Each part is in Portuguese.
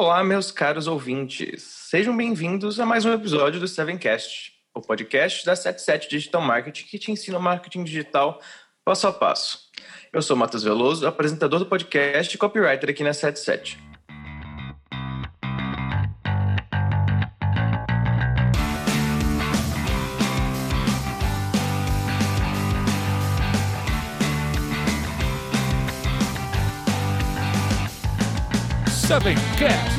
Olá, meus caros ouvintes. Sejam bem-vindos a mais um episódio do Sevencast, o podcast da 77 Digital Marketing que te ensina o marketing digital passo a passo. Eu sou Matheus Veloso, apresentador do podcast e copywriter aqui na 77. Sevencast.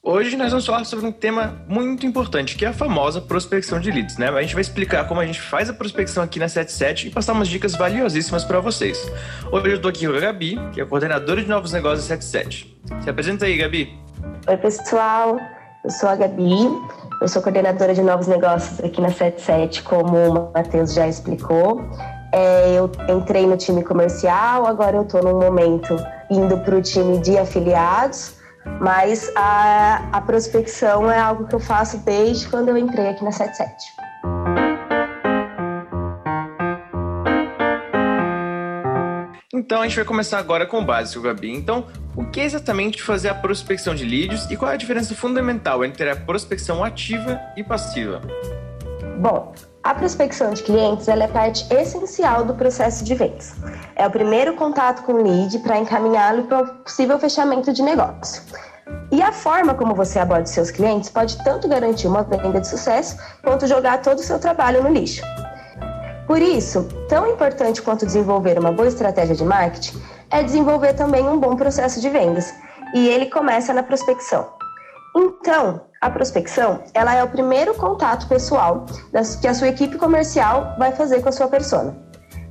Hoje nós vamos falar sobre um tema muito importante, que é a famosa prospecção de leads, né? A gente vai explicar como a gente faz a prospecção aqui na 77 e passar umas dicas valiosíssimas para vocês. Hoje eu estou aqui com a Gabi, que é coordenadora de novos negócios da 77. Se apresenta aí, Gabi. Oi, pessoal. Eu sou a Gabi, eu sou coordenadora de novos negócios aqui na 77, como o Matheus já explicou. É, eu entrei no time comercial, agora eu estou num momento indo para o time de afiliados, mas a, a prospecção é algo que eu faço desde quando eu entrei aqui na 77. Então a gente vai começar agora com o básico, Gabi. Então, o que é exatamente fazer a prospecção de leads e qual é a diferença fundamental entre a prospecção ativa e passiva? Bom, a prospecção de clientes é parte essencial do processo de vendas. É o primeiro contato com o lead para encaminhá-lo para o possível fechamento de negócio. E a forma como você aborda seus clientes pode tanto garantir uma venda de sucesso quanto jogar todo o seu trabalho no lixo. Por isso, tão importante quanto desenvolver uma boa estratégia de marketing é desenvolver também um bom processo de vendas. E ele começa na prospecção. Então, a prospecção, ela é o primeiro contato pessoal que a sua equipe comercial vai fazer com a sua persona.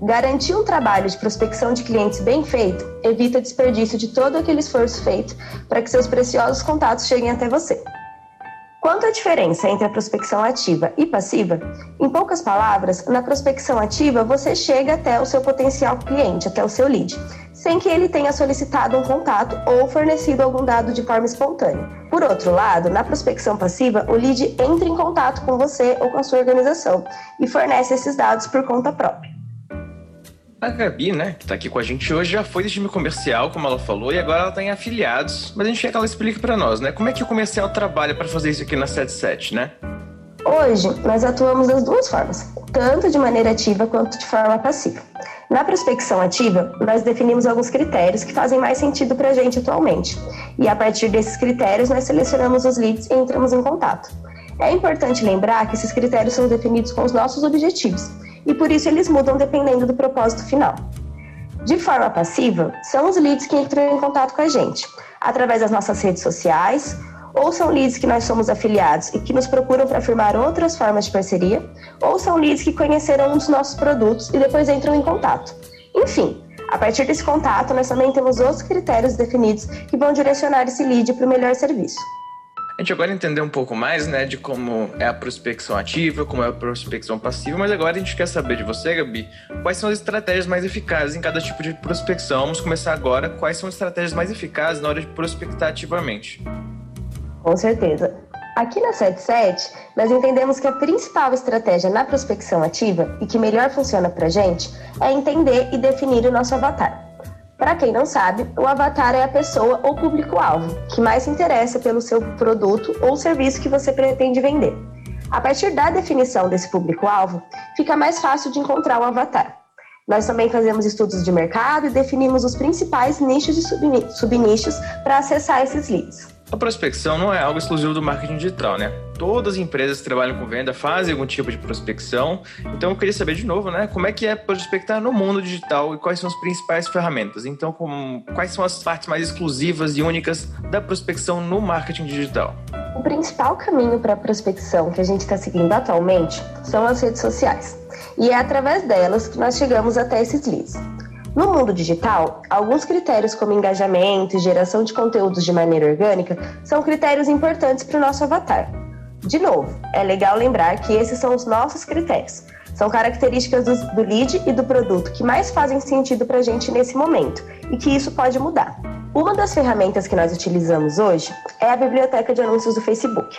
Garantir um trabalho de prospecção de clientes bem feito evita desperdício de todo aquele esforço feito para que seus preciosos contatos cheguem até você. Quanto à diferença entre a prospecção ativa e passiva, em poucas palavras, na prospecção ativa você chega até o seu potencial cliente, até o seu lead, sem que ele tenha solicitado um contato ou fornecido algum dado de forma espontânea. Por outro lado, na prospecção passiva, o lead entra em contato com você ou com a sua organização e fornece esses dados por conta própria. A Gabi, né, que tá aqui com a gente hoje, já foi de time comercial, como ela falou, e agora ela tá em afiliados. Mas a gente quer que ela explique para nós, né? Como é que o comercial trabalha para fazer isso aqui na 77, né? Hoje, nós atuamos das duas formas, tanto de maneira ativa quanto de forma passiva. Na prospecção ativa, nós definimos alguns critérios que fazem mais sentido para a gente atualmente. E a partir desses critérios, nós selecionamos os leads e entramos em contato. É importante lembrar que esses critérios são definidos com os nossos objetivos e por isso eles mudam dependendo do propósito final. De forma passiva, são os leads que entram em contato com a gente, através das nossas redes sociais, ou são leads que nós somos afiliados e que nos procuram para firmar outras formas de parceria, ou são leads que conheceram um dos nossos produtos e depois entram em contato. Enfim, a partir desse contato, nós também temos outros critérios definidos que vão direcionar esse lead para o melhor serviço. A gente agora entendeu um pouco mais, né, de como é a prospecção ativa, como é a prospecção passiva, mas agora a gente quer saber de você, Gabi, quais são as estratégias mais eficazes em cada tipo de prospecção. Vamos começar agora. Quais são as estratégias mais eficazes na hora de prospectar ativamente? Com certeza. Aqui na 77, nós entendemos que a principal estratégia na prospecção ativa e que melhor funciona para gente é entender e definir o nosso avatar. Para quem não sabe, o avatar é a pessoa ou público-alvo que mais se interessa pelo seu produto ou serviço que você pretende vender. A partir da definição desse público-alvo, fica mais fácil de encontrar o avatar. Nós também fazemos estudos de mercado e definimos os principais nichos e subnichos para acessar esses leads. A prospecção não é algo exclusivo do marketing digital, né? Todas as empresas que trabalham com venda fazem algum tipo de prospecção. Então eu queria saber de novo, né? Como é que é prospectar no mundo digital e quais são as principais ferramentas? Então, como, quais são as partes mais exclusivas e únicas da prospecção no marketing digital? O principal caminho para a prospecção que a gente está seguindo atualmente são as redes sociais. E é através delas que nós chegamos até esses leads. No mundo digital, alguns critérios como engajamento e geração de conteúdos de maneira orgânica são critérios importantes para o nosso avatar. De novo, é legal lembrar que esses são os nossos critérios. São características do, do lead e do produto que mais fazem sentido para a gente nesse momento e que isso pode mudar. Uma das ferramentas que nós utilizamos hoje é a biblioteca de anúncios do Facebook.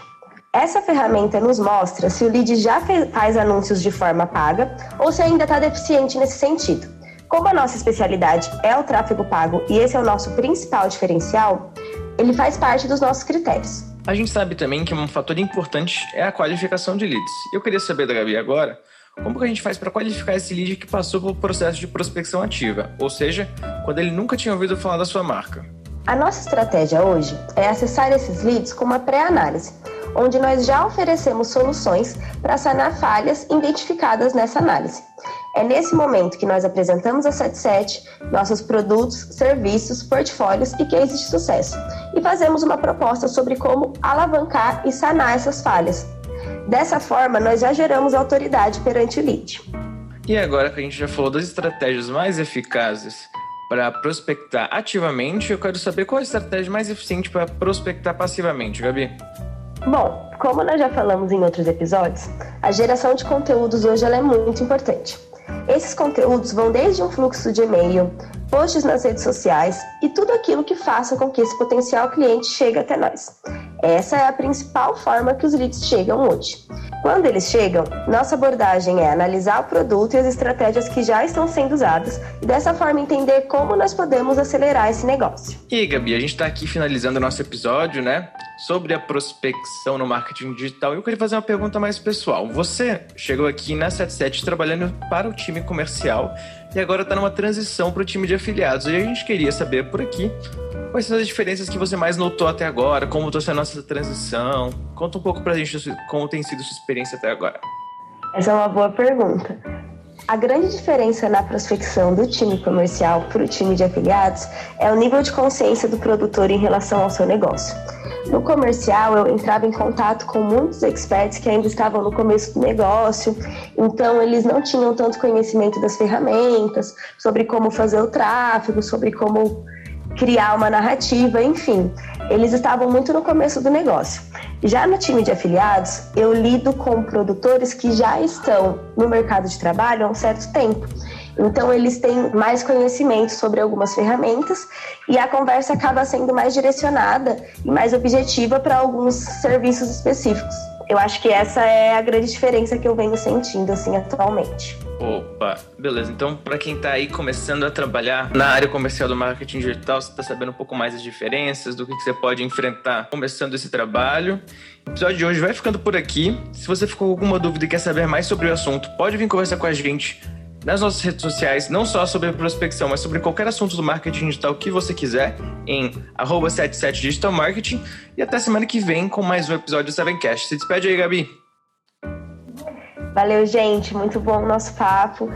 Essa ferramenta nos mostra se o lead já faz anúncios de forma paga ou se ainda está deficiente nesse sentido. Como a nossa especialidade é o tráfego pago e esse é o nosso principal diferencial, ele faz parte dos nossos critérios. A gente sabe também que um fator importante é a qualificação de leads. Eu queria saber da Gabi agora, como que a gente faz para qualificar esse lead que passou pelo processo de prospecção ativa, ou seja, quando ele nunca tinha ouvido falar da sua marca? A nossa estratégia hoje é acessar esses leads com uma pré-análise, onde nós já oferecemos soluções para sanar falhas identificadas nessa análise. É nesse momento que nós apresentamos a 77, nossos produtos, serviços, portfólios e cases de sucesso, e fazemos uma proposta sobre como alavancar e sanar essas falhas. Dessa forma, nós já geramos autoridade perante o lead. E agora que a gente já falou das estratégias mais eficazes para prospectar ativamente, eu quero saber qual a estratégia mais eficiente para prospectar passivamente, Gabi. Bom, como nós já falamos em outros episódios, a geração de conteúdos hoje é muito importante. Esses conteúdos vão desde um fluxo de e-mail, posts nas redes sociais e tudo aquilo que faça com que esse potencial cliente chegue até nós. Essa é a principal forma que os leads chegam hoje. Quando eles chegam, nossa abordagem é analisar o produto e as estratégias que já estão sendo usadas e dessa forma entender como nós podemos acelerar esse negócio. E Gabi, a gente está aqui finalizando o nosso episódio, né? Sobre a prospecção no marketing digital. E eu queria fazer uma pergunta mais pessoal. Você chegou aqui na 77 trabalhando para o time comercial e agora está numa transição para o time de afiliados. E a gente queria saber por aqui Quais são as diferenças que você mais notou até agora? Como está sendo a nossa transição? Conta um pouco para a gente como tem sido sua experiência até agora. Essa é uma boa pergunta. A grande diferença na prospecção do time comercial para o time de afiliados é o nível de consciência do produtor em relação ao seu negócio. No comercial, eu entrava em contato com muitos experts que ainda estavam no começo do negócio, então eles não tinham tanto conhecimento das ferramentas, sobre como fazer o tráfego, sobre como criar uma narrativa, enfim. Eles estavam muito no começo do negócio. Já no time de afiliados, eu lido com produtores que já estão no mercado de trabalho há um certo tempo. Então, eles têm mais conhecimento sobre algumas ferramentas e a conversa acaba sendo mais direcionada e mais objetiva para alguns serviços específicos. Eu acho que essa é a grande diferença que eu venho sentindo assim atualmente. Opa, beleza. Então, para quem está aí começando a trabalhar na área comercial do marketing digital, você está sabendo um pouco mais das diferenças, do que, que você pode enfrentar começando esse trabalho. O episódio de hoje vai ficando por aqui. Se você ficou com alguma dúvida e quer saber mais sobre o assunto, pode vir conversar com a gente nas nossas redes sociais, não só sobre prospecção, mas sobre qualquer assunto do marketing digital que você quiser, em 77 Digital Marketing. E até semana que vem com mais um episódio do Sevencast. Se despede aí, Gabi. Valeu, gente. Muito bom o nosso papo.